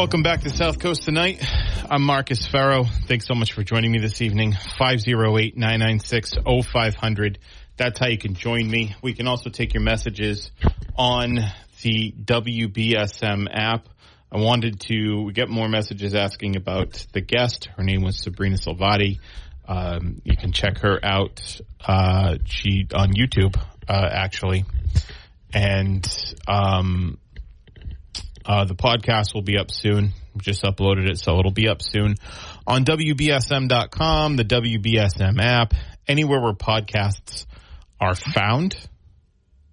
Welcome back to South Coast tonight. I'm Marcus Farrow. Thanks so much for joining me this evening. 508-996-0500. That's how you can join me. We can also take your messages on the WBSM app. I wanted to get more messages asking about the guest. Her name was Sabrina Salvati. Um, you can check her out. Uh, she on YouTube, uh, actually. And, um, uh, the podcast will be up soon. Just uploaded it, so it'll be up soon on WBSM.com, the WBSM app, anywhere where podcasts are found.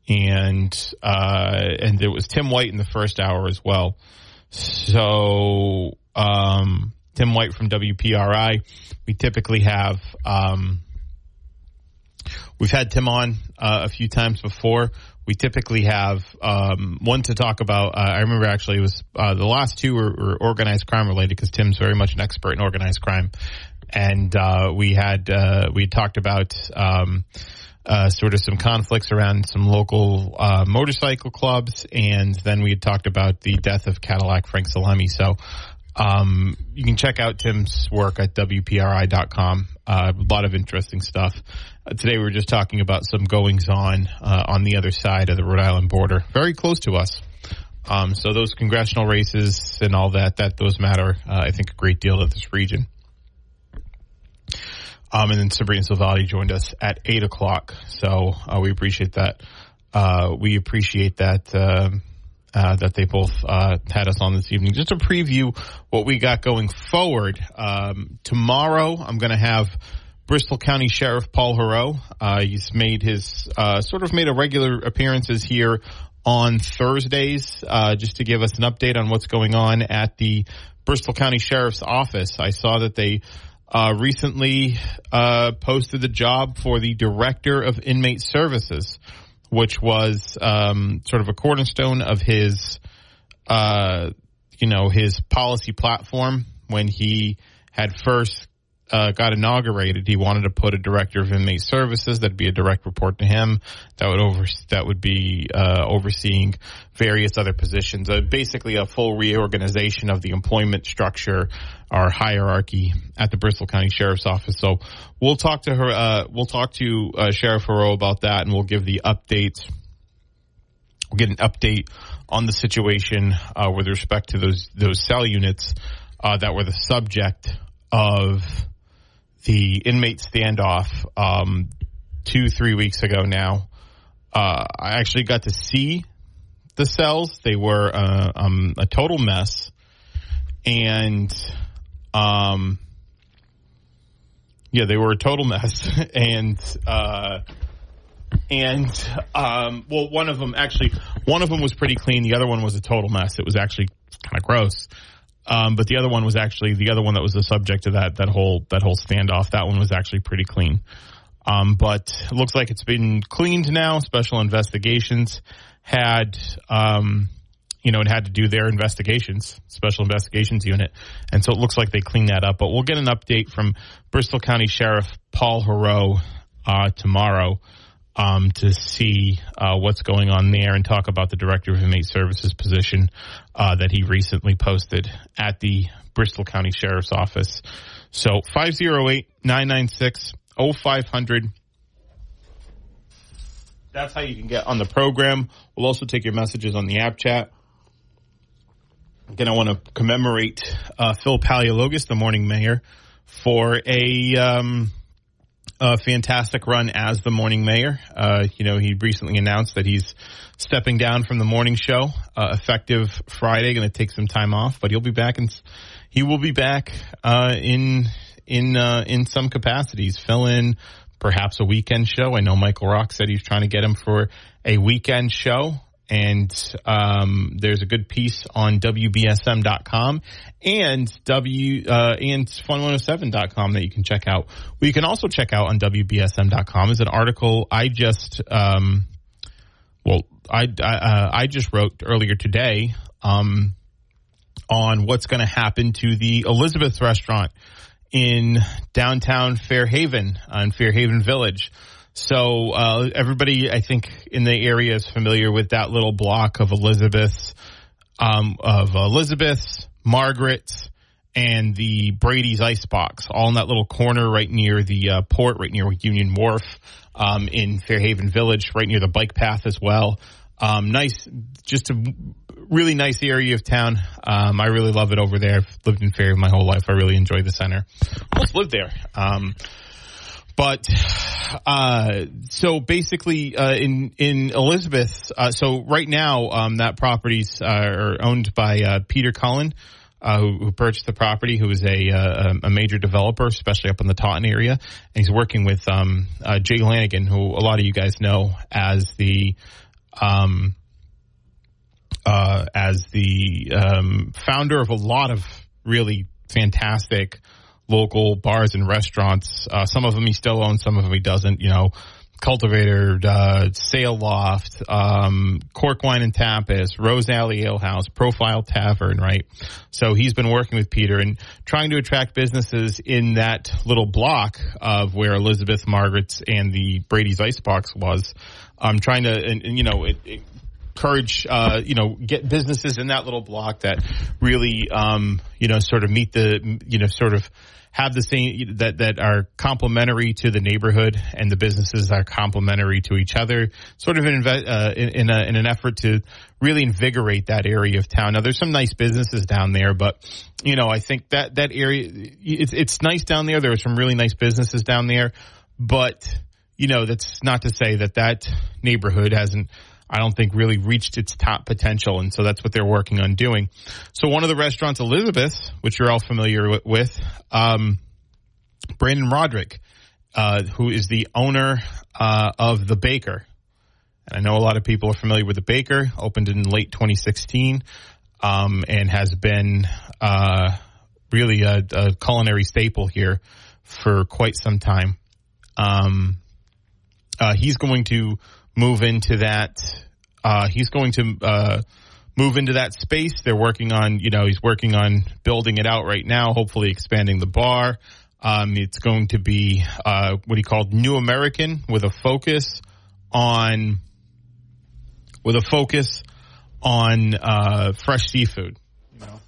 And, uh, and there was Tim White in the first hour as well. So, um, Tim White from WPRI. We typically have, um, we've had Tim on uh, a few times before we typically have um, one to talk about. Uh, I remember actually it was uh, the last two were, were organized crime related because Tim's very much an expert in organized crime, and uh, we had uh, we talked about. Um, uh, sort of some conflicts around some local uh, motorcycle clubs, and then we had talked about the death of Cadillac Frank Salemme. So um, you can check out Tim's work at WPRI.com. Uh, a lot of interesting stuff. Uh, today we were just talking about some goings on uh, on the other side of the Rhode Island border, very close to us. Um, so those congressional races and all that, that those matter, uh, I think, a great deal to this region. Um, and then Sabrina Salvati joined us at eight o'clock. So uh, we appreciate that. Uh, we appreciate that. Uh, that they both uh, had us on this evening. Just to preview what we got going forward. Um, tomorrow, I'm going to have Bristol County Sheriff Paul Heroux. Uh, he's made his uh, sort of made a regular appearances here on Thursdays, uh, just to give us an update on what's going on at the Bristol County Sheriff's Office. I saw that they uh, recently posted the job for the Director of Inmate Services which was um, sort of a cornerstone of his, uh, you know, his policy platform when he had first uh, got inaugurated. He wanted to put a director of inmate services that'd be a direct report to him. That would over that would be uh, overseeing various other positions. Uh, basically, a full reorganization of the employment structure, or hierarchy at the Bristol County Sheriff's Office. So we'll talk to her. Uh, we'll talk to uh, Sheriff Heroux about that, and we'll give the updates. We'll get an update on the situation uh, with respect to those those cell units that were the subject of the inmate standoff um, two, three weeks ago now. Uh, I actually got to see the cells. They were uh, um, a total mess. And, um, yeah, they were a total mess. and, uh, and, um, well, one of them actually, one of them was pretty clean. The other one was a total mess. It was actually kind of gross. Um, but the other one was actually the other one that was the subject of that that whole that whole standoff. That one was actually pretty clean. Um, but it looks like it's been cleaned now. Special investigations had um, you know, it had to do their investigations, special investigations unit. And so it looks like they cleaned that up. But we'll get an update from Bristol County Sheriff Paul Heroux uh, tomorrow um, to see uh, what's going on there and talk about the Director of Inmate Services position uh, that he recently posted at the Bristol County Sheriff's Office. So 508 996 0500. That's how you can get on the program. We'll also take your messages on the app chat. Again, I want to commemorate uh, Phil Paleologos, the morning mayor, for a, um, a fantastic run as the morning mayor. Uh, you know, he recently announced that he's stepping down from the morning show, uh, effective Friday. Going to take some time off, but he'll be back and he will be back uh, in in uh, in some capacities, fill in perhaps a weekend show. I know Michael Rock said he's trying to get him for a weekend show and um, there's a good piece on WBSM.com and W uh, and Fun107.com that you can check out. What you can also check out on WBSM.com is an article I just um, well I I, uh, I just wrote earlier today um, on what's going to happen to the Elizabeth restaurant in downtown Fairhaven uh, in Fairhaven Village. So uh, everybody, I think, in the area is familiar with that little block of Elizabeth's, um, of Elizabeth's, Margaret's, and the Brady's Icebox, all in that little corner right near the uh, port, right near Union Wharf, um, in Fairhaven Village, right near the bike path as well. Um, nice, just a really nice area of town. Um, I really love it over there. I've lived in Fairhaven my whole life. I really enjoy the center. Almost lived there. Um, but uh, so basically, uh, in in Elizabeth, uh, so right now um, that properties uh, are owned by uh, Peter Cullen. Uh, who, who, purchased the property? Who is a a major developer, especially up in the Taunton area, and he's working with um, Jay Lanigan, who a lot of you guys know as the um, as the um, founder of a lot of really fantastic local bars and restaurants. Uh, some of them he still owns, some of them he doesn't. You know, Cultivator, uh, Sail Loft, um, Cork Wine and Tapas, Rose Alley Ale House, Profile Tavern, right? So he's been working with Peter and trying to attract businesses in that little block of where Elizabeth Margaret's and the Brady's Icebox was. I'm um, trying to, and, and you know, it, it, encourage, uh, you know, get businesses in that little block that really, um, you know, sort of meet the, you know, sort of have the same that that are complementary to the neighborhood and the businesses are complementary to each other. Sort of in, uh, in, in, a, in an effort to really invigorate that area of town. Now, there's some nice businesses down there, but you know, I think that that area it's it's nice down there. There are some really nice businesses down there, but you know, that's not to say that that neighborhood hasn't I don't think really reached its top potential. And so that's what they're working on doing. So one of the restaurants, Elizabeth, which you're all familiar with, um, Brandon Roderick, uh, who is the owner uh, of the Baker. And I know a lot of people are familiar with the Baker, opened in late 2016, um, and has been uh, really a, a, culinary staple here for quite some time. Um, uh, he's going to move into that. Uh, he's going to uh, move into that space. They're working on, you know, he's working on building it out right now. Hopefully, expanding the bar. Um, it's going to be uh, what he called New American with a focus on with a focus on uh, fresh seafood. You know,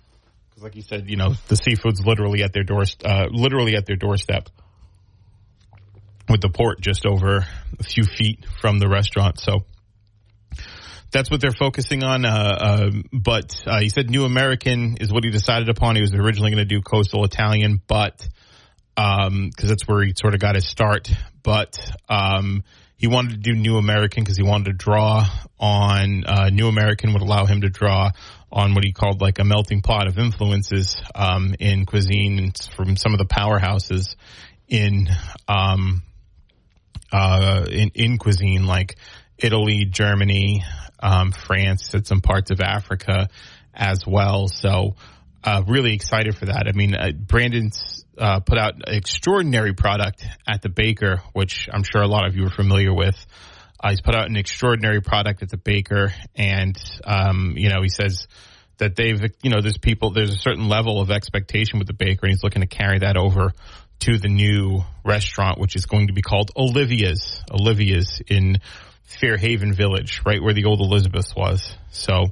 because like you said, you know, the seafood's literally at their door, uh, literally at their doorstep with the port just over a few feet from the restaurant. So that's what they're focusing on. Uh, uh, but uh, he said New American is what he decided upon. He was originally going to do Coastal Italian, but because um, that's where he sort of got his start. But um, he wanted to do New American because he wanted to draw on uh, New American would allow him to draw on what he called like a melting pot of influences um, in cuisine from some of the powerhouses in um, uh, in, in cuisine like Italy, Germany, um, France, and some parts of Africa as well. So, uh, really excited for that. I mean, uh, Brandon's uh, put out an extraordinary product at the Baker, which I'm sure a lot of you are familiar with. Uh, he's put out an extraordinary product at the baker, and um, you know he says that they've you know there's people there's a certain level of expectation with the baker, and he's looking to carry that over to the new restaurant, which is going to be called Olivia's. Olivia's in Fairhaven Village, right where the old Elizabeth was. So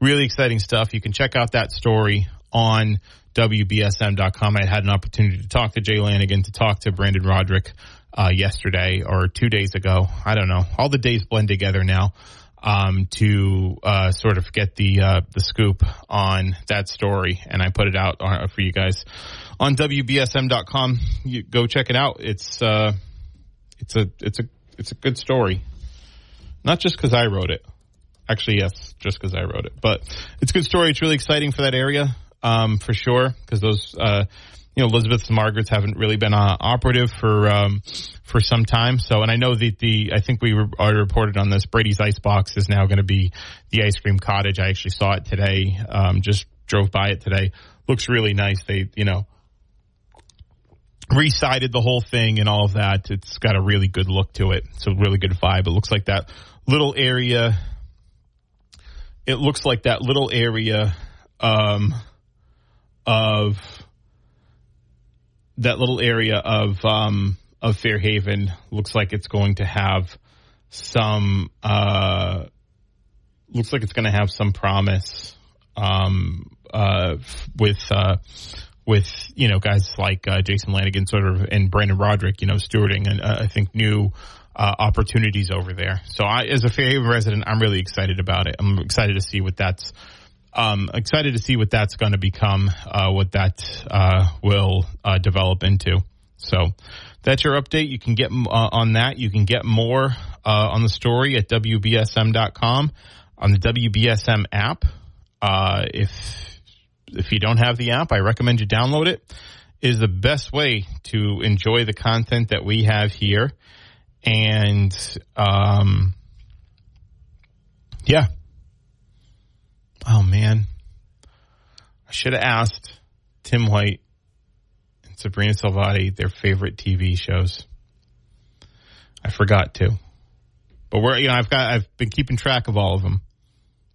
really exciting stuff. You can check out that story on WBSM.com. I had an opportunity to talk to Jay Lanigan, to talk to Brandon Roderick uh, yesterday or two days ago. I don't know. All the days blend together now um, to uh, sort of get the uh, the scoop on that story, and I put it out uh, for you guys on WBSM.com. You go check it out. It's uh, it's a it's a it's a good story. Not just because I wrote it. Actually, yes, just because I wrote it. But it's a good story. It's really exciting for that area, um, for sure, because those, uh, you know, Elizabeth's and Margaret's haven't really been uh, operative for um, for some time. So, and I know that the I think we were, already reported on this. Brady's Ice Box is now going to be the ice cream cottage. I actually saw it today. Um, just drove by it today. Looks really nice. They, you know, resided the whole thing and all of that. It's got a really good look to it. It's a really good vibe. It looks like that little area. It looks like that little area um, of that little area of um, of Fairhaven looks like it's going to have some uh, looks like it's going to have some promise um, uh, with uh, with you know guys like uh, Jason Lanigan sort of and Brandon Roderick, you know, stewarding and uh, I think new uh, opportunities over there. So I, as a Fairhaven resident, I'm really excited about it. I'm excited to see what that's um, excited to see what that's going to become, uh, what that uh, will uh, develop into. So that's your update. You can get on that. You can get more on the story at wbsm.com on the WBSM app. if if you don't have the app, I recommend you download it. it. Is the best way to enjoy the content that we have here, and um, yeah. Oh man, I should have asked Tim White and Sabrina Salvati their favorite TV shows. I forgot to, but we're you know I've got I've been keeping track of all of them.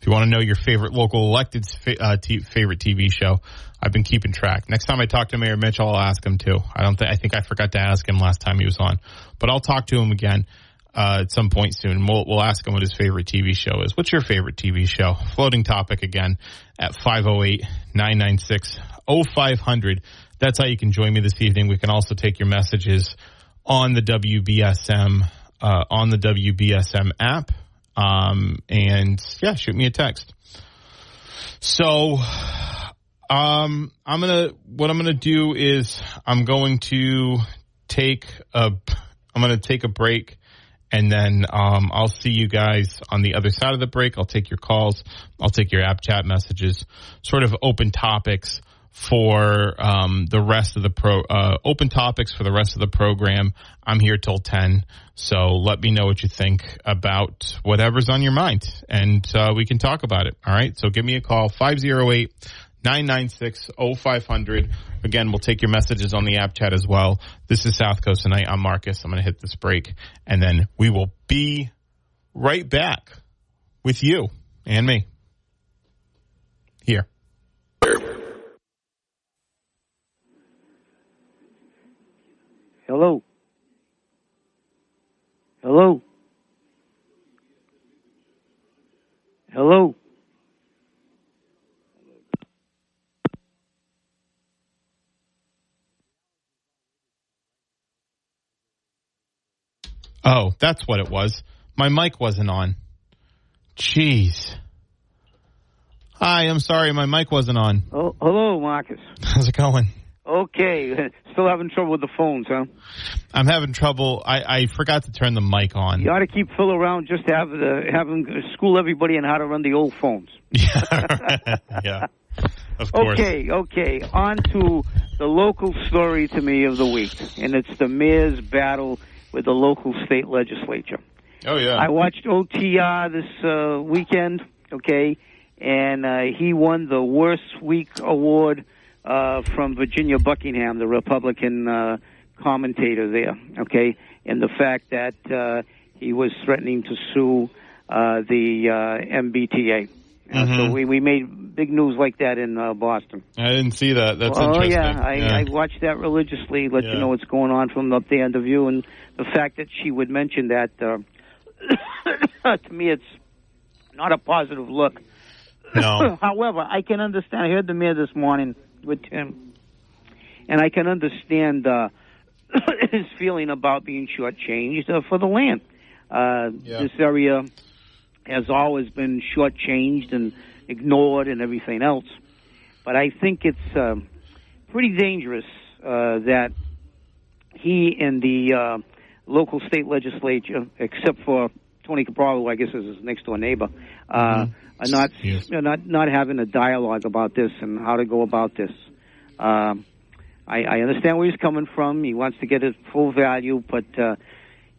If you want to know your favorite local elected's uh, t- favorite TV show, I've been keeping track. Next time I talk to Mayor Mitchell, I'll ask him too. I don't think I think I forgot to ask him last time he was on, but I'll talk to him again uh, at some point soon. We'll we'll ask him what his favorite TV show is. What's your favorite TV show? Floating topic again at 508-996-0500. That's how you can join me this evening. We can also take your messages on the WBSM uh, on the WBSM app. Um, and yeah, shoot me a text. So, um, I'm gonna, what I'm gonna do is I'm going to take a, I'm gonna take a break and then, um, I'll see you guys on the other side of the break. I'll take your calls. I'll take your app chat messages, sort of open topics for um, the rest of the pro uh, open topics for the rest of the program. I'm here till ten, so let me know what you think about whatever's on your mind, and uh, we can talk about it. All right, so give me a call 508 996 0500. Again, we'll take your messages on the app chat as well. This is South Coast tonight. I'm Marcus. I'm going to hit this break, and then we will be right back with you and me here. Hello. Hello. Hello. Oh, that's what it was. My mic wasn't on. Jeez. Hi, I'm sorry, my mic wasn't on. Oh, hello, Marcus. How's it going? Okay, still having trouble with the phones, huh? I'm having trouble. I, I forgot to turn the mic on. You ought to keep Phil around just to have the have him school everybody on how to run the old phones. Yeah, yeah. Of course. Okay, okay. On to the local story to me of the week, and it's the mayor's battle with the local state legislature. Oh yeah. I watched OTR this uh, weekend. Okay, and uh, he won the worst week award uh, from Virginia Buckingham, the Republican uh, commentator there. Okay, and the fact that uh, he was threatening to sue uh, the uh, MBTA. Uh, So we, we made big news like that in uh, Boston. I didn't see that. That's oh interesting. yeah, I, I watch that religiously. Let Yeah. you know what's going on from up there in the view, and the fact that she would mention that uh, to me, it's not a positive look. no. However, I can understand. I heard the mayor this morning with Tim, and I can understand uh, his feeling about being shortchanged uh, for the land. Uh, Yeah. This area has always been shortchanged and ignored and everything else. But I think it's um, pretty dangerous uh, that he and the uh, local state legislature, except for Tony Cabral, who I guess is his next door neighbor, uh, are not Yes. are not not having a dialogue about this and how to go about this. Um, I, I understand where he's coming from. He wants to get his full value, but uh,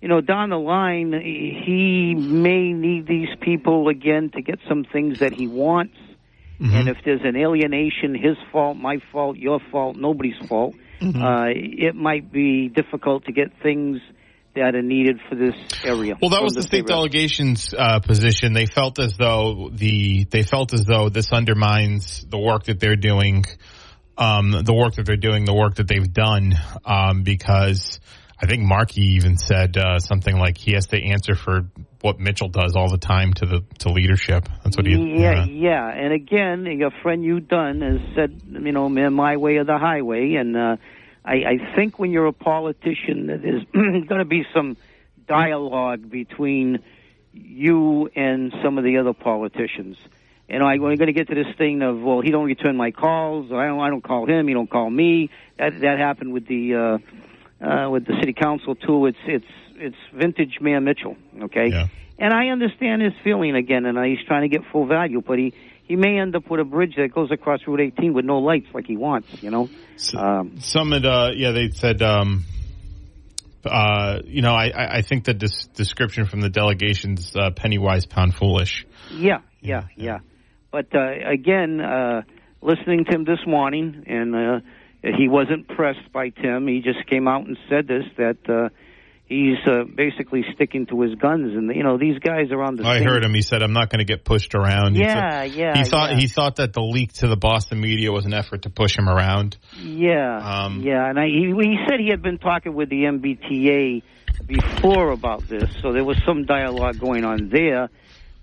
you know, down the line, he may need these people again to get some things that he wants. And if there's an alienation, his fault, my fault, your fault, nobody's fault, uh, it might be difficult to get things that are needed for this area. Well, that was the state rep. delegation's uh, position. They felt as though the they felt as though this undermines the work that they're doing, um, the work that they're doing, the work that they've done, um, because I think Markey even said uh, something like he has to answer for what Mitchell does all the time to the to leadership. That's what he. Yeah, yeah. And again, your friend you Dunn has said, you know, my way or the highway. And uh, I, I think when you're a politician, there's going to be some dialogue between you and some of the other politicians. You know, I, we're going to get to this thing of, well, he don't return my calls, or I don't, I don't call him, he don't call me. That that happened with the uh, uh, with the city council too. It's it's it's vintage Mayor Mitchell. Okay. Yeah. And I understand his feeling again, and he's trying to get full value, but he he may end up with a bridge that goes across Route 18 with no lights, like he wants. You know. Um, Some had, uh, yeah, they said, um, uh, you know, I, I think that this description from the delegation's uh, penny wise, pound foolish. yeah, yeah, yeah. But uh, again, uh, listening to him this morning, and uh, he wasn't pressed by Tim. He just came out and said this that. He's uh, basically sticking to his guns, and you know these guys are on the. I same heard him. He said, "I'm not going to get pushed around." He Yeah, said- yeah, He thought yeah. he thought that the leak to the Boston media was an effort to push him around. Yeah, Um, yeah, and I, he, he said he had been talking with the MBTA before about this, so there was some dialogue going on there.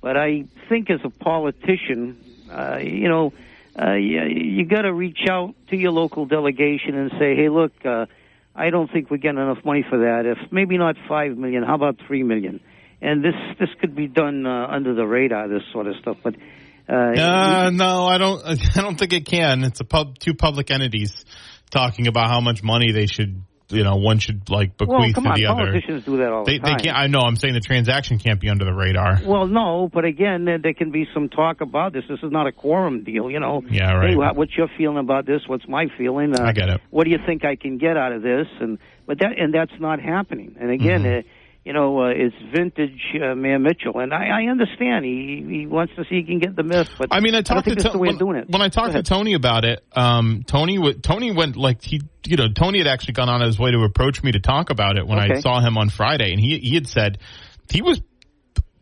But I think as a politician, uh, you know, uh, you, you got to reach out to your local delegation and say, "Hey, look, uh, I don't think we're getting enough money for that. If maybe not five million, how about three million? And this this could be done uh, under the radar, this sort of stuff. But uh, Uh, no, I don't. I don't think it can. It's a pub, two public entities talking about how much money they should. You know, one should like bequeath well, to on, the other. politicians do that all They the they time. can't. I know. I'm saying the transaction can't be under the radar. Well, no, but again, there, there can be some talk about this. This is not a quorum deal, you know. Yeah, right. Hey, what- what's your feeling about this? What's my feeling? Uh, I get it. What do you think I can get out of this? And but that and that's not happening. And again, Mm-hmm. uh, you know, uh, it's vintage uh, Mayor Mitchell, and I, I understand he he wants to see he can get the myth, but I mean, I talked to To- the way when, of doing it. when I talked to. Tony about it. Um, Tony w- Tony went like he, you know, Tony had actually gone on his way to approach me to talk about it when I saw him on Friday, and he he had said he was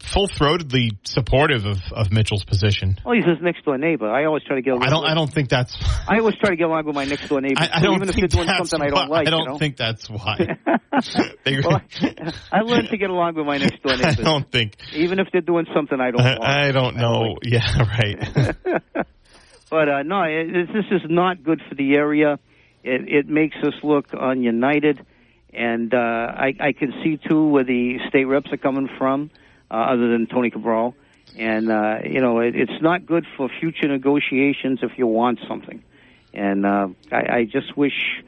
full throatedly supportive of, of Mitchell's position. Oh, he's his next door neighbor. I always try to get. Along I don't with- I don't think that's. I always try to get along with my next door neighbor, I, I don't even if they're doing something I don't like. I don't you know? think that's why. Well, I learned to get along with my next door neighbor. I don't think. even if they're doing something I don't. I, I don't know. Yeah, right. but uh, no, it- this is not good for the area. It, it makes us look ununited, and uh, I, I can see too where the state reps are coming from, uh, other than Tony Cabral. And uh, you know, it, it's not good for future negotiations if you want something. And uh, I, I just wish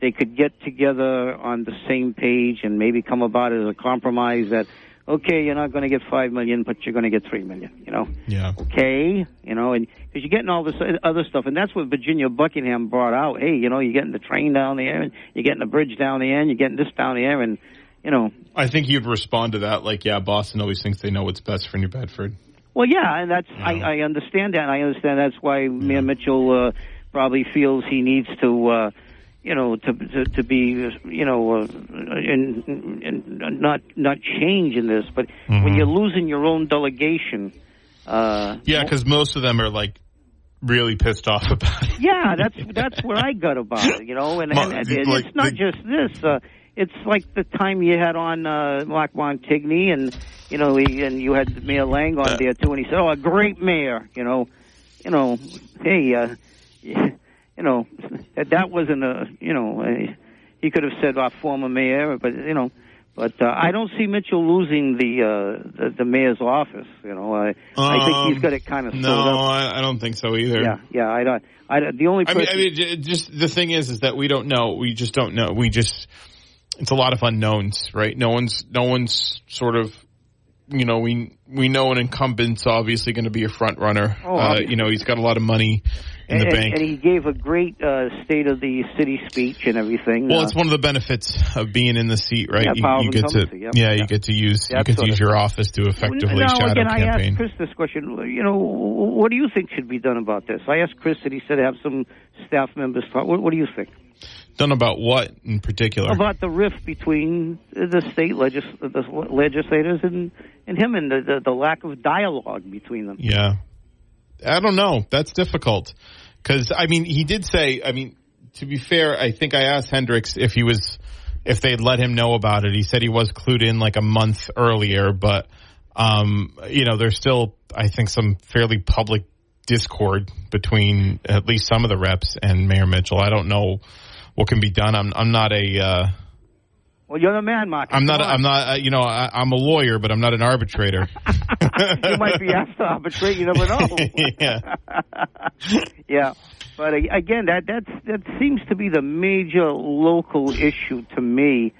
they could get together on the same page and maybe come about as a compromise that okay, you're not going to get five million, but you're going to get three million. You know yeah. okay, you know, and because you're getting all this other stuff, and that's what Virginia Buckingham brought out. Hey, you know, you're getting the train down there, and you're getting the bridge down there, and you're getting this down there, and you know, I think you'd respond to that like, yeah, Boston always thinks they know what's best for New Bedford. well, yeah, and that's I, Yeah. I understand that, and I understand that's why Mayor Mitchell uh, probably feels he needs to, uh, you know, to to, to be, you know, uh, in, in, not not change in this. But Mm-hmm. when you're losing your own delegation, uh, Yeah, because most of them are like really pissed off about it. yeah, that's that's where I got about it, you know, and, and, and, and Like it's not the- just this. Uh, it's like the time you had on uh, Mark Montigny, and you know, he, and you had Mayor Lang on there too, and he said, "Oh, a great mayor," you know, you know, hey, uh, you know, that that wasn't a, you know, a, he could have said our former mayor, but you know. But uh, I don't see Mitchell losing the, uh, the the mayor's office. You know, I I think he's got it kind of No. I, I don't think so either. Yeah, yeah. I don't. I don't- the only I mean, I mean, just the thing is, is that we don't know. We just don't know. We just, it's a lot of unknowns, right? No one's, no one's sort of, you know, we we know an incumbent's obviously going to be a front runner. Oh, uh, you know, he's got a lot of money in the and, bank. and he gave a great uh, state of the city speech and everything. well, uh, it's one of the benefits of being in the seat, right? Yeah, you, you get to, yep, yeah, you get to use, you get to use your office to effectively now, shadow again, I asked Chris this question. You know, what do you think should be done about this? I asked Chris, and he said have some staff members talk. What, what do you think Done about what in particular? about the rift between the state legis- the legislators and and him, and the, the the lack of dialogue between them? Yeah. I don't know. That's difficult. Cause I mean, he did say, I mean, to be fair, I think I asked Hendricks if he was, if they'd let him know about it. He said he was clued in like a month earlier, but, um, you know, there's still, I think, some fairly public discord between at least some of the reps and Mayor Mitchell. I don't know what can be done. I'm, I'm not a, uh, Well, you're the man, Mark. I'm not, I'm not, uh, you know, I, I'm a lawyer, but I'm not an arbitrator. you might be asked to arbitrate. You never know. yeah. yeah, but again, that that's that seems to be the major local issue to me.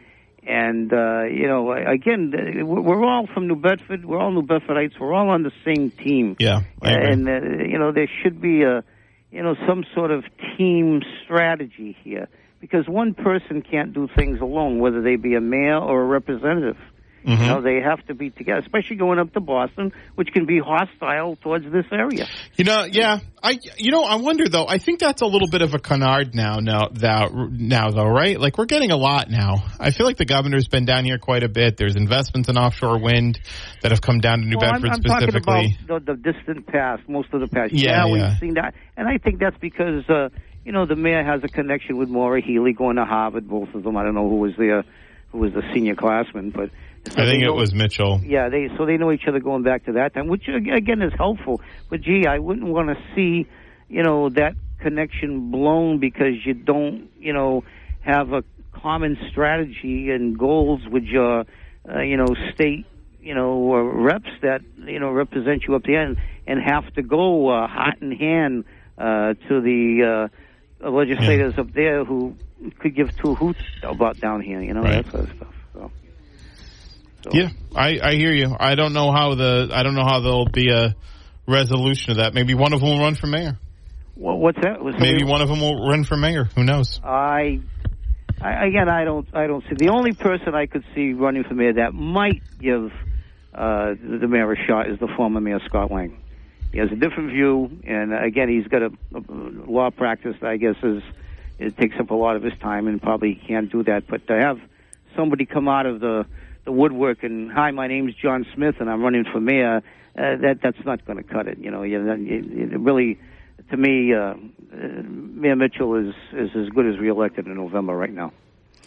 And uh, you know, again, we're we're all from New Bedford. We're all New Bedfordites. We're all on the same team. Yeah. And uh, you know, there should be a you know some sort of team strategy here because one person can't do things alone, whether they be a mayor or a representative. Mm-hmm. You know, they have to be together, especially going up to Boston, which can be hostile towards this area. You know, yeah. I, you know, I wonder though. I think that's a little bit of a canard now, now, now, now though, right? Like we're getting a lot now. I feel like the governor's been down here quite a bit. There's investments in offshore wind that have come down to New well, Bedford I'm, I'm talking specifically. about the, the distant past, most of the past. Yeah, we've seen that, and I think that's because uh, you know the mayor has a connection with Maura Healey going to Harvard. Both of them. I don't know who was there, who was the senior classman, but so I think they it was Mitchell. Yeah, they so they know each other going back to that time, which again is helpful. But gee, I wouldn't want to see, you know, that connection blown because you don't, you know, have a common strategy and goals with your, uh, you know, state, you know, uh, reps that you know represent you up the end and have to go uh, hot in hand uh, to the uh, legislators up there who could give two hoots about down here, you know, Right. that sort of stuff. So. So- Yeah, I, I hear you. I don't know how the I don't know how there'll be a resolution of that. Maybe one of them will run for mayor. Well, what's that? Was somebody- Maybe one of them will run for mayor. Who knows? I, I again, I don't, I don't see the only person I could see running for mayor that might give uh, the, the mayor a shot is the former mayor Scott Lang. He has a different view, and uh, again, he's got a, a law practice. that I guess is it takes up a lot of his time, and probably can't do that. But to have somebody come out of the the woodwork and hi, my name's John Smith, and I'm running for mayor. Uh, that that's not going to cut it. You know, you, you, it really, to me, uh, uh, Mayor Mitchell is is as good as reelected in November right now.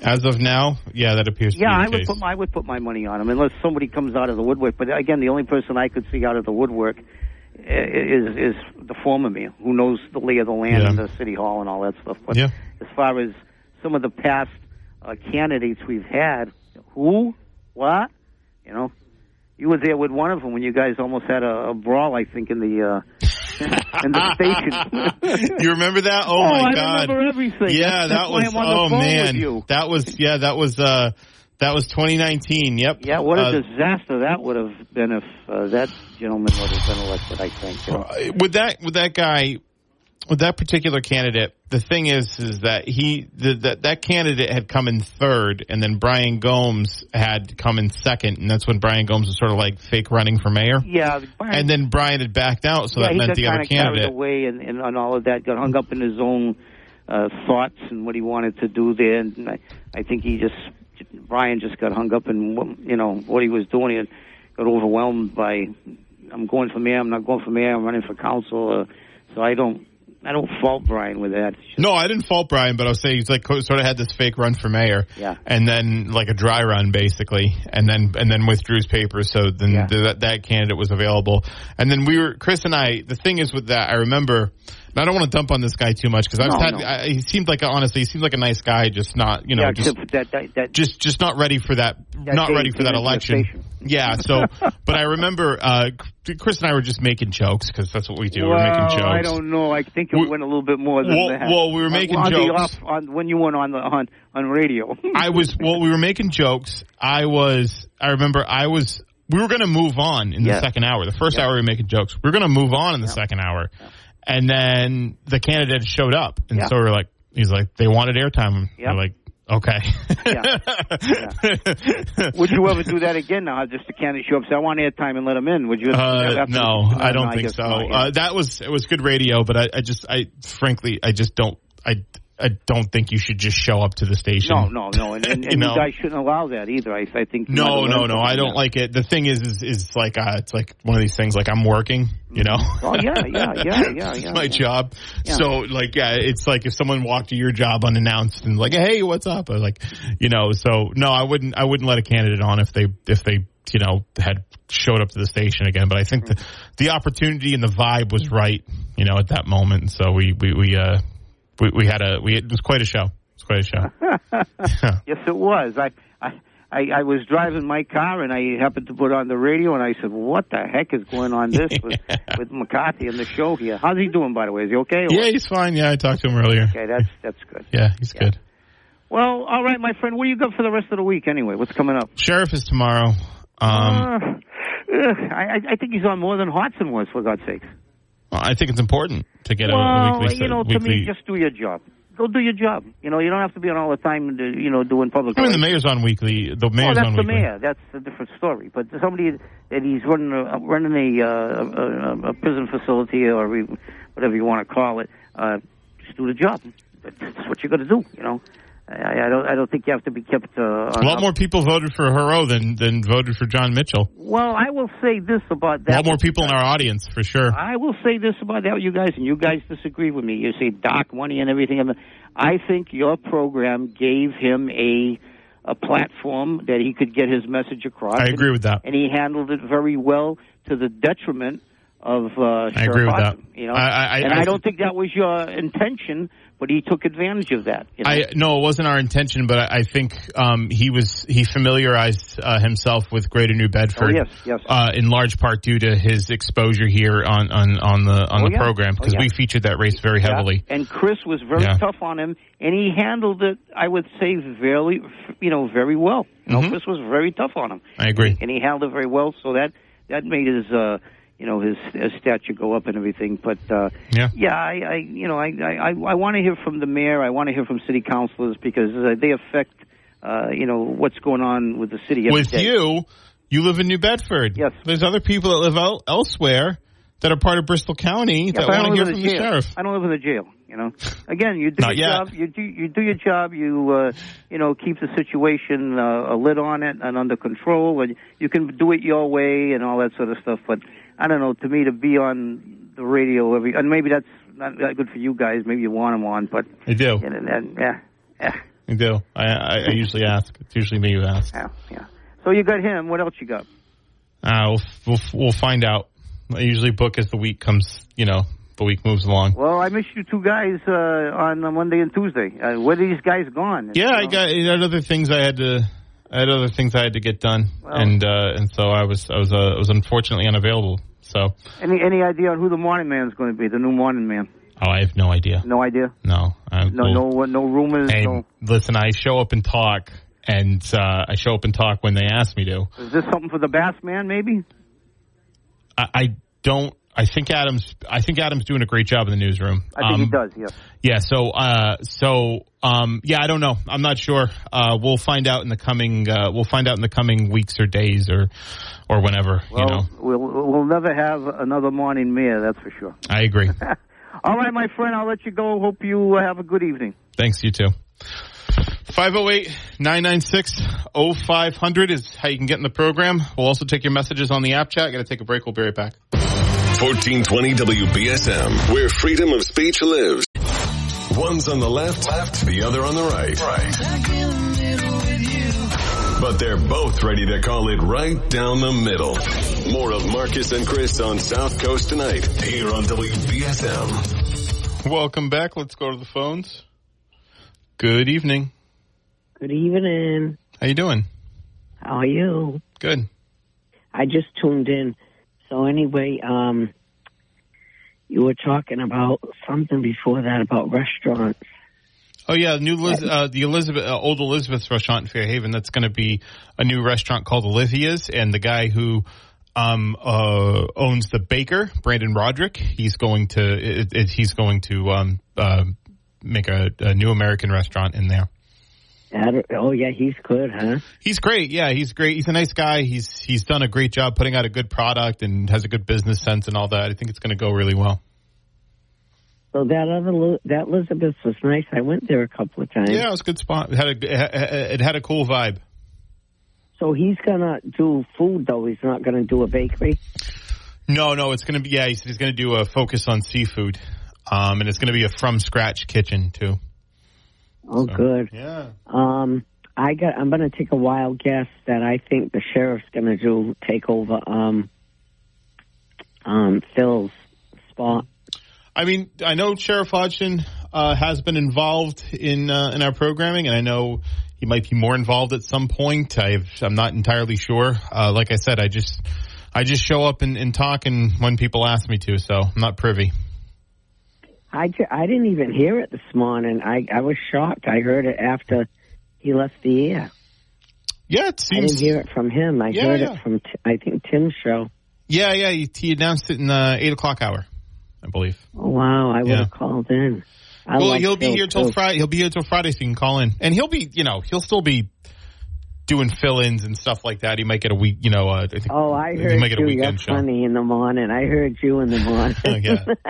As of now, yeah, that appears to Yeah, be I would case. put my, I would put my money on him unless somebody comes out of the woodwork. But again, the only person I could see out of the woodwork is is the former mayor who knows the lay of the land Yeah. and the city hall and all that stuff. But Yeah. as far as some of the past uh, candidates we've had, who, what, you know, you were there with one of them when you guys almost had a, a brawl, I think, in the uh, in the station. you remember that? Oh, Oh, my I god! remember everything. Yeah, That's that why was. I'm on the Oh phone man, with you. that was. Yeah, that was. uh That was 2019. Yep. Yeah, what a Uh, disaster that would have been if uh, that gentleman would have been elected. I think. you know. Uh, with that with that guy with that particular candidate the thing is is that he the, that that candidate had come in third and then Brian Gomes had come in second and that's when Brian Gomes was sort of like fake running for mayor Yeah, Brian, and then Brian had backed out so yeah, that meant the other candidate away and, and, and all of that. Got hung up in his own uh, thoughts and what he wanted to do there. And I, I think he just Brian just got hung up in what- you know what he was doing. He got overwhelmed by I'm going for mayor. I'm not going for mayor. I'm running for council. Uh, so I don't I don't fault Brian with that. No, I didn't fault Brian, but I was saying he's like sort of had this fake run for mayor, Yeah. and then like a dry run basically, and then and then withdrew his papers. So then Yeah. th- that that candidate was available, and then we were Chris and I. The thing is with that, I remember. I don't want to dump on this guy too much because I've No, had. no. I, he seemed like a, honestly, he seemed like a nice guy, just not you know yeah, just that that, that just just not ready for that, not ready for that election. Yeah. So, but I remember uh Chris and I were just making jokes because that's what we do. well, we're making jokes. I don't know. I think it We- went a little bit more than Well- that. well, we were making on jokes. off- on, when you went on the on on radio. I was well. We were making jokes. I was. I remember. I was. We were going to move on in the second hour. The first Yeah. hour we were making jokes. We were going to move on in the second hour, and then the candidate showed up, and Yeah. so we are like, he's like, they wanted airtime. Yeah. We're like, okay. Yeah. Would you ever do that again now? Just the candidate show up say, I want airtime and let him in. Would you? Uh, no, I don't think guess so. not, yeah. uh, that was it was good radio, but I, I just I frankly I just don't I I don't think you should just show up to the station. no, no, no. And, and, You and you, know. guys shouldn't allow that either. I, I think. No, no, no. I don't there. like it. The thing is, is, is like, uh, it's like one of these things. Like I'm working, you know. Oh yeah, yeah, yeah, yeah, it's yeah. my yeah. job. Yeah. So like, yeah, it's like if someone walked to your job unannounced and like, hey, what's up? Or like, you know. So no, I wouldn't. I wouldn't let a candidate on if they if they you know had showed up to the station again. But I think the the opportunity and the vibe was right, you know, at that moment. So we we we uh we, we had a we it was quite a show. It was quite a show. Yes, it was. I, I, I, I was driving my car and I happened to put on the radio and I said, "What the heck is going on this with with McCarthy and the show here? How's he doing, by the way? Is he okay? or yeah, he's fine. Yeah, I talked to him earlier. Okay, that's that's good. Yeah, he's Yeah. good. Well, all right, my friend. What do you got for the rest of the week anyway? What's coming up? Sheriff is tomorrow. Um, uh, ugh, I, I- I think he's on more than Hodgson was, for God's sakes. I think it's important to get a, a Well, weekly. you know, to weekly, me, just do your job. Go do your job. You know, you don't have to be on all the time, to, you know, doing public. I mean, the mayor's on weekly. The Oh, mayor's that's on the weekly. mayor. That's a different story. But somebody that he's running a, running a, uh, a, a prison facility or whatever you want to call it, uh, just do the job. That's what you got to do. You know, I, I don't. I don't think you have to be kept. Uh, A lot more people voted for Heroux than than voted for John Mitchell. Well, I will say this about that. A lot more people in our audience, for sure. I will say this about that, you guys, and you guys disagree with me. You say Doc money and everything. I think your program gave him a a platform that he could get his message across. I agree with that. and he handled it very well to the detriment of uh, I agree with that. You know, I- I- and I- I, don't think that was your intention, but he took advantage of that. You know? I no, it wasn't our intention, but I, I think um, he was he familiarized uh, himself with Greater New Bedford. Oh, yes, yes. Uh, in large part due to his exposure here on on, on the on Oh, the yeah. program Oh, because yeah. we featured that race very heavily. Yeah. And Chris was very tough on him, and he handled it, I would say, very, you know, very well. You know, Mhm. Chris was very tough on him, I agree. and he handled it very well. So that that made his, uh, you know, his, his stature go up and everything. But uh, Yeah. yeah, I, I, you know, I, I, I want to hear from the mayor. I want to hear from city councilors because uh, they affect, uh, you know, what's going on with the city. With day. you, you live in New Bedford. Yes. There's other people that live el- elsewhere that are part of Bristol County Yeah, that I want to hear live from in the jail. sheriff. I don't live in a jail. You know, again, you do your yet. job. You do you do your job. You uh, you know keep the situation uh, a lid on it and under control, and you can do it your way and all that sort of stuff. But I don't know. To me, to be on the radio every and maybe that's not that good for you guys. Maybe you want them on, but I do. and, and, and yeah, yeah, I do. I, I, I usually ask. It's usually me who asks. yeah, yeah. So you got him. What else you got? Uh, we'll, we'll we'll find out. I usually book as the week comes. You know, the week moves along. Well, I missed you two guys uh, on Monday and Tuesday. Uh, where are these guys gone? Yeah, I You know? got I had other things I had to. I had other things I had to get done, Well- and uh, and so I was I was uh, I was unfortunately unavailable. So Any any idea on who the morning man is going to be? The new morning man? oh, I have no idea. No idea. No, I, No, well, no, no rumors. Hey, No. listen, I show up and talk, and uh, I show up and talk when they ask me to. Is this something for the Bass man? Maybe. I, I don't. I think Adams. I think Adam's doing a great job in the newsroom. I think Um, he does. Yes. Yeah. So, uh, so, um, yeah, I don't know. I'm not sure. Uh, we'll find out in the coming. Uh, we'll find out in the coming weeks or days or, or whenever. Well, you know. we'll we'll never have another morning mayor. That's for sure. I agree. All right, my friend, I'll let you go. Hope you uh, have a good evening. Thanks, you too. 508-996-0500 is how you can get in the program. We'll also take your messages on the app chat. Got to take a break. We'll be right back. 1420 WBSM, where freedom of speech lives. One's on the left, left, the other on the right. Right. But they're both ready to call it right down the middle. More of Marcus and Chris on South Coast tonight here on WBSM. Welcome back. Let's go to the phones. Good evening. Good evening. How you doing? How are you? Good. I just tuned in. So anyway, um, you were talking about something before that about restaurants. Oh yeah, new Liz, uh, the Elizabeth uh, old Elizabeth's restaurant in Fairhaven. That's going to be a new restaurant called Olivia's, and the guy who um, uh, owns the baker, Brandon Roderick, he's going to it, it, he's going to um, uh, make a, a new American restaurant in there. Oh yeah, he's good, huh? He's great. Yeah, he's great. He's a nice guy. He's he's done a great job putting out a good product and has a good business sense and all that. I think it's going to go really well. So that other that Elizabeth was nice. I went there a couple of times. Yeah, it was a good spot. It had a it had a cool vibe. So he's gonna do food though. He's not gonna do a bakery. No, no, it's going to be yeah. He said he's going to do a focus on seafood, um, and it's going to be a from scratch kitchen too. Oh, good. Yeah. Um, I got. I'm gonna take a wild guess that I think the sheriff's gonna do take over. Um, um, Phil's spot. I mean, I know Sheriff Hodgson uh, has been involved in uh, in our programming, and I know he might be more involved at some point. I've, I'm not entirely sure. Uh, like I said, I just I just show up and, and talk, and when people ask me to, so I'm not privy. I, ju- I didn't even hear it this morning. I, I was shocked. I heard it after he left the air. Yeah, it I didn't hear it from him. I Yeah, heard yeah. it from, T- I think, Tim's show. Yeah, yeah. He, he announced it in the eight o'clock hour, I believe. Oh, wow. I would Yeah. have called in. I well, he'll be here till. Friday. He'll be here till Friday, so you can call in, and he'll be, you know, he'll still be doing fill-ins and stuff like that. He might get a week, you know. Uh, I think Oh, I he heard might get a you. You're weekend show. funny in the morning. I heard you in the morning. yeah,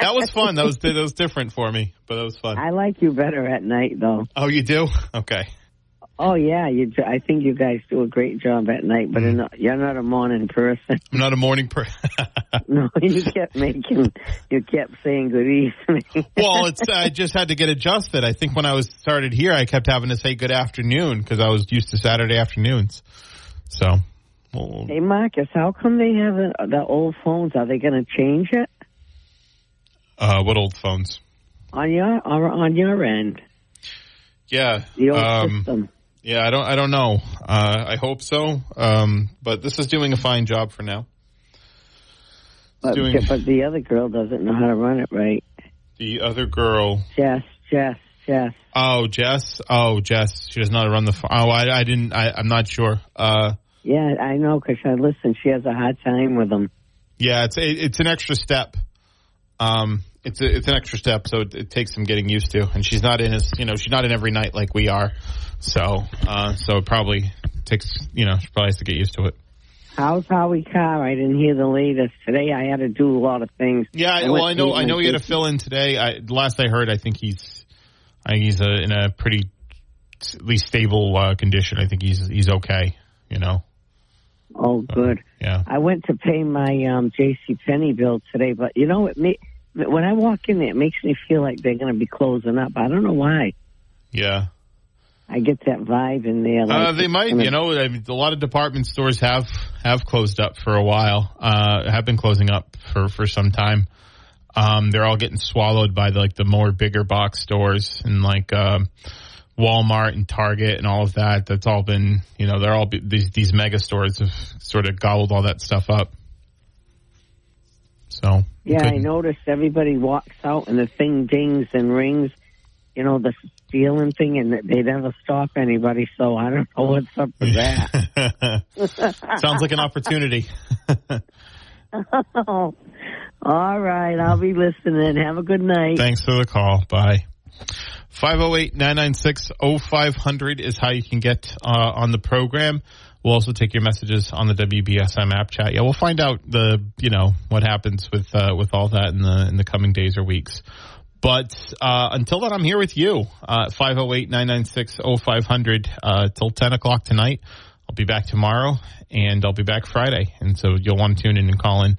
that was fun. That was that was different for me, but that was fun. I like you better at night, though. Oh, you do? Okay. Oh yeah, you. I think you guys do a great job at night, Mm. but you're not a morning person. I'm not a morning person. no, you kept making. You kept saying good evening. well, it's I just had to get adjusted. I think when I was started here, I kept having to say good afternoon because I was used to Saturday afternoons. So, well, hey Marcus, how come they have the, the old phones? Are they going to change it uh, what old phones? on your on your end? Yeah. The old um, system. Yeah, I don't. I don't know. Uh, I hope so. Um, but this is doing a fine job for now. But, doing- but the other girl doesn't know how to run it right. The other girl. Jess, Jess, Jess. Oh, Jess. Oh, Jess. She does not run the. Oh, I, I didn't. I, I'm not sure. Uh, Yeah, I know because I listen. She has a hard time with them. yeah, it's it, it's an extra step. Um, it's a, it's an extra step, so it, it takes some getting used to. And she's not in as you know she's not in every night like we are. So uh, so it probably takes you know she probably has to get used to it. How's Howie Carr? I didn't hear the latest. Today I had to do a lot of things. Yeah, I well, I know, I know he had to fill in today. I, last I heard, I think he's, I think he's uh in a pretty, at least stable uh, condition. I think he's he's okay. You know, Oh, good. yeah. I went to pay my um, J.C. Penney bill today, but you know, it ma- when I walk in there, it makes me feel like they're going to be closing up. I don't know why. Yeah, I get that vibe in there. Like uh, they might. gonna- You know, I mean, a lot of department stores have have closed up for a while. Uh, have been closing up for for some time. Um, they're all getting swallowed by the, like the more bigger box stores and like um, Walmart and Target and all of that. That's all been, you know, they're all these these mega stores have sort of gobbled all that stuff up. So Yeah, I noticed everybody walks out and the thing dings and rings. You know, the stealing thing, and they never stop anybody. So I don't know what's up with that. Sounds like an opportunity. All right, I'll be listening. Have a good night. Thanks for the call. Bye. 508-996-0500 is how you can get uh, on the program. We'll also take your messages on the WBSM app chat. Yeah, we'll find out the you know what happens with uh, with all that in the in the coming days or weeks. But uh, until then, I'm here with you. Uh, 508-996-0500 uh, till 10 o'clock tonight. I'll be back tomorrow, and I'll be back Friday. And so you'll want to tune in and call in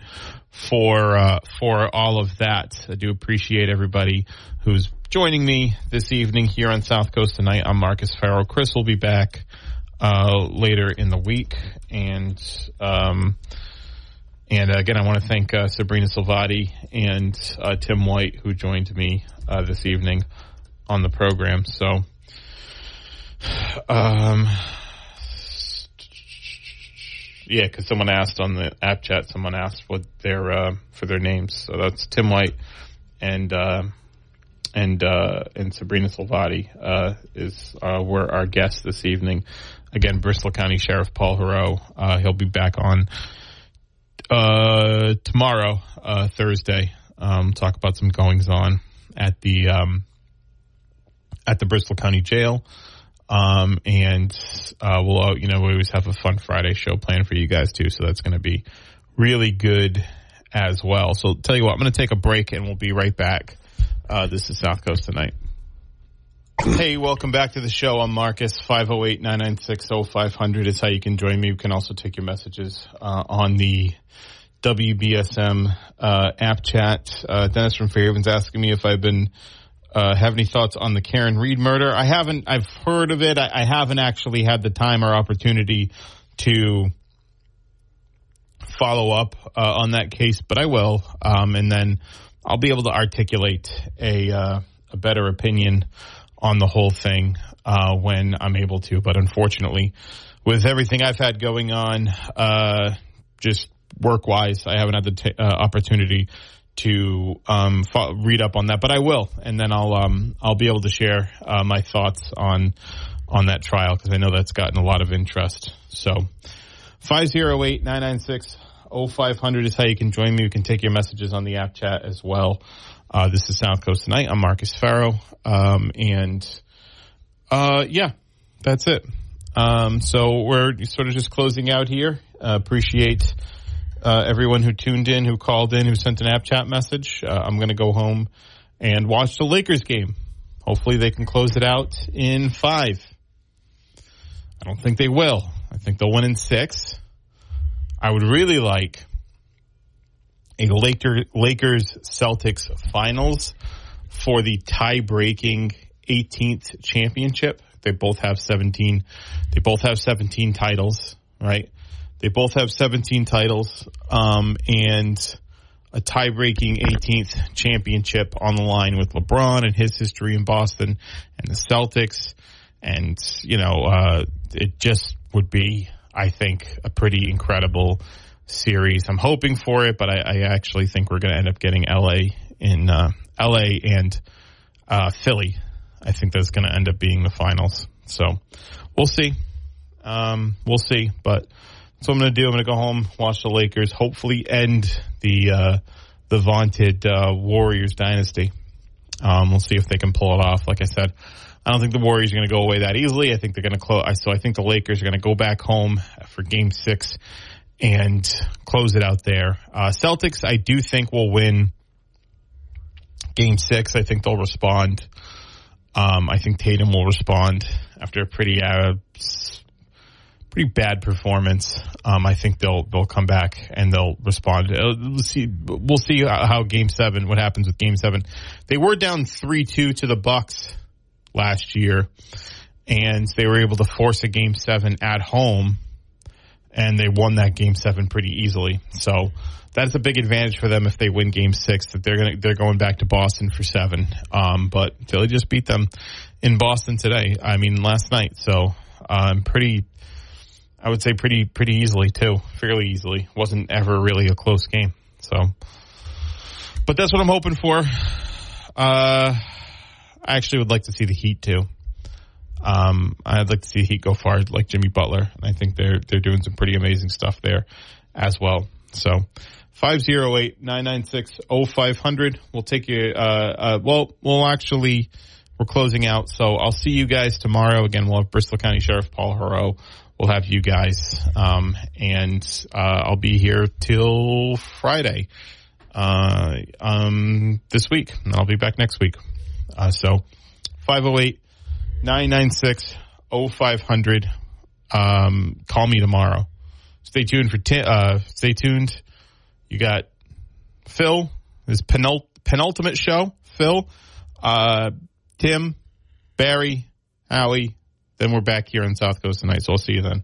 for uh, for all of that. I do appreciate everybody who's joining me this evening here on South Coast tonight. I'm Marcus Farrell. Chris will be back uh, later in the week, and um, and again, I want to thank uh, Sabrina Salvati and uh, Tim White who joined me uh, this evening on the program. So. Um, yeah, because someone asked on the app chat, someone asked what their uh, for their names. So that's Tim White and and uh, and Sabrina Salvati uh, is uh, were our guests this evening. Again, Bristol County Sheriff Paul Heroux. Uh, he'll be back on uh, tomorrow, uh, Thursday. Um, talk about some goings on at the um, at the Bristol County Jail. Um, and we'll, you know, we always have a fun Friday show planned for you guys too. So that's going to be really good as well. So tell you what, I'm going to take a break and we'll be right back. Uh, this is South Coast tonight. Hey, welcome back to the show. I'm Marcus. 508-996-0500 is how you can join me. You can also take your messages uh, on the WBSM uh, app chat. Uh, Dennis from Fairhaven's asking me if I've been uh, have any thoughts on the Karen Read murder? I haven't. I've heard of it. I, I haven't actually had the time or opportunity to follow up uh, on that case, but I will, um, and then I'll be able to articulate a uh, a better opinion on the whole thing uh, when I'm able to. But unfortunately, with everything I've had going on, uh, just work wise, I haven't had the t- uh, opportunity to um, fo- read up on that, but I will, and then I'll um, I'll be able to share uh, my thoughts on on that trial because I know that's gotten a lot of interest. So 508-996-0500 is how you can join me. You can take your messages on the app chat as well. Uh, this is South Coast Tonight. I'm Marcus Farrow. Um, and, uh, yeah, that's it. Um, so we're sort of just closing out here. Uh, appreciate, uh, everyone who tuned in, who called in, who sent an app chat message. Uh, I'm going to go home and watch the Lakers game. Hopefully they can close it out in five. I don't think they will. I think they'll win in six. I would really like a Laker, Lakers Celtics finals for the tie breaking 18th championship. They both have 17. They both have 17 titles, right? They both have 17 titles, um, and a tie breaking 18th championship on the line with LeBron and his history in Boston and the Celtics. And, you know, uh, it just would be, I think, a pretty incredible series. I'm hoping for it, but I, I actually think we're going to end up getting LA in uh, LA and uh, Philly. I think that's going to end up being the finals. So we'll see. Um, we'll see. But that's what I'm going to do. I'm going to go home, watch the Lakers, hopefully end the uh, the vaunted uh, Warriors dynasty. Um, we'll see if they can pull it off. Like I said, I don't think the Warriors are going to go away that easily. I think they're going to close. So I think the Lakers are going to go back home for Game Six and close it out there. Uh, Celtics, I do think will win Game Six. I think they'll respond. Um, I think Tatum will respond after a pretty uh, pretty bad performance. Um, I think they'll they'll come back and they'll respond. Uh, we'll see. We'll see how Game Seven. What happens with Game Seven? They were down three two to the Bucks last year, and they were able to force a Game Seven at home, and they won that Game Seven pretty easily. So that's a big advantage for them if they win Game Six. That they're gonna they're going back to Boston for seven. Um, but Philly just beat them in Boston today. I mean last night. So I'm um, pretty. I would say pretty pretty easily too, fairly easily. wasn't ever really a close game. So, but that's what I'm hoping for. Uh, I actually would like to see the Heat too. Um, I'd like to see Heat go far like Jimmy Butler. And I think they're they're doing some pretty amazing stuff there as well. So 508-996-0500. We'll take you, uh, uh, well, we'll actually, we're closing out. So I'll see you guys tomorrow. Again, we'll have Bristol County Sheriff Paul Heroux. we'll have you guys. Um, and uh, I'll be here till Friday uh, um, this week. And I'll be back next week. Uh, so 508 996 0500. Um, call me tomorrow. Stay tuned for, t- uh, stay tuned. You got Phil, his penult- penultimate show. Phil, uh, Tim, Barry, Howie. Then we're back here in South Coast tonight. So I'll see you then.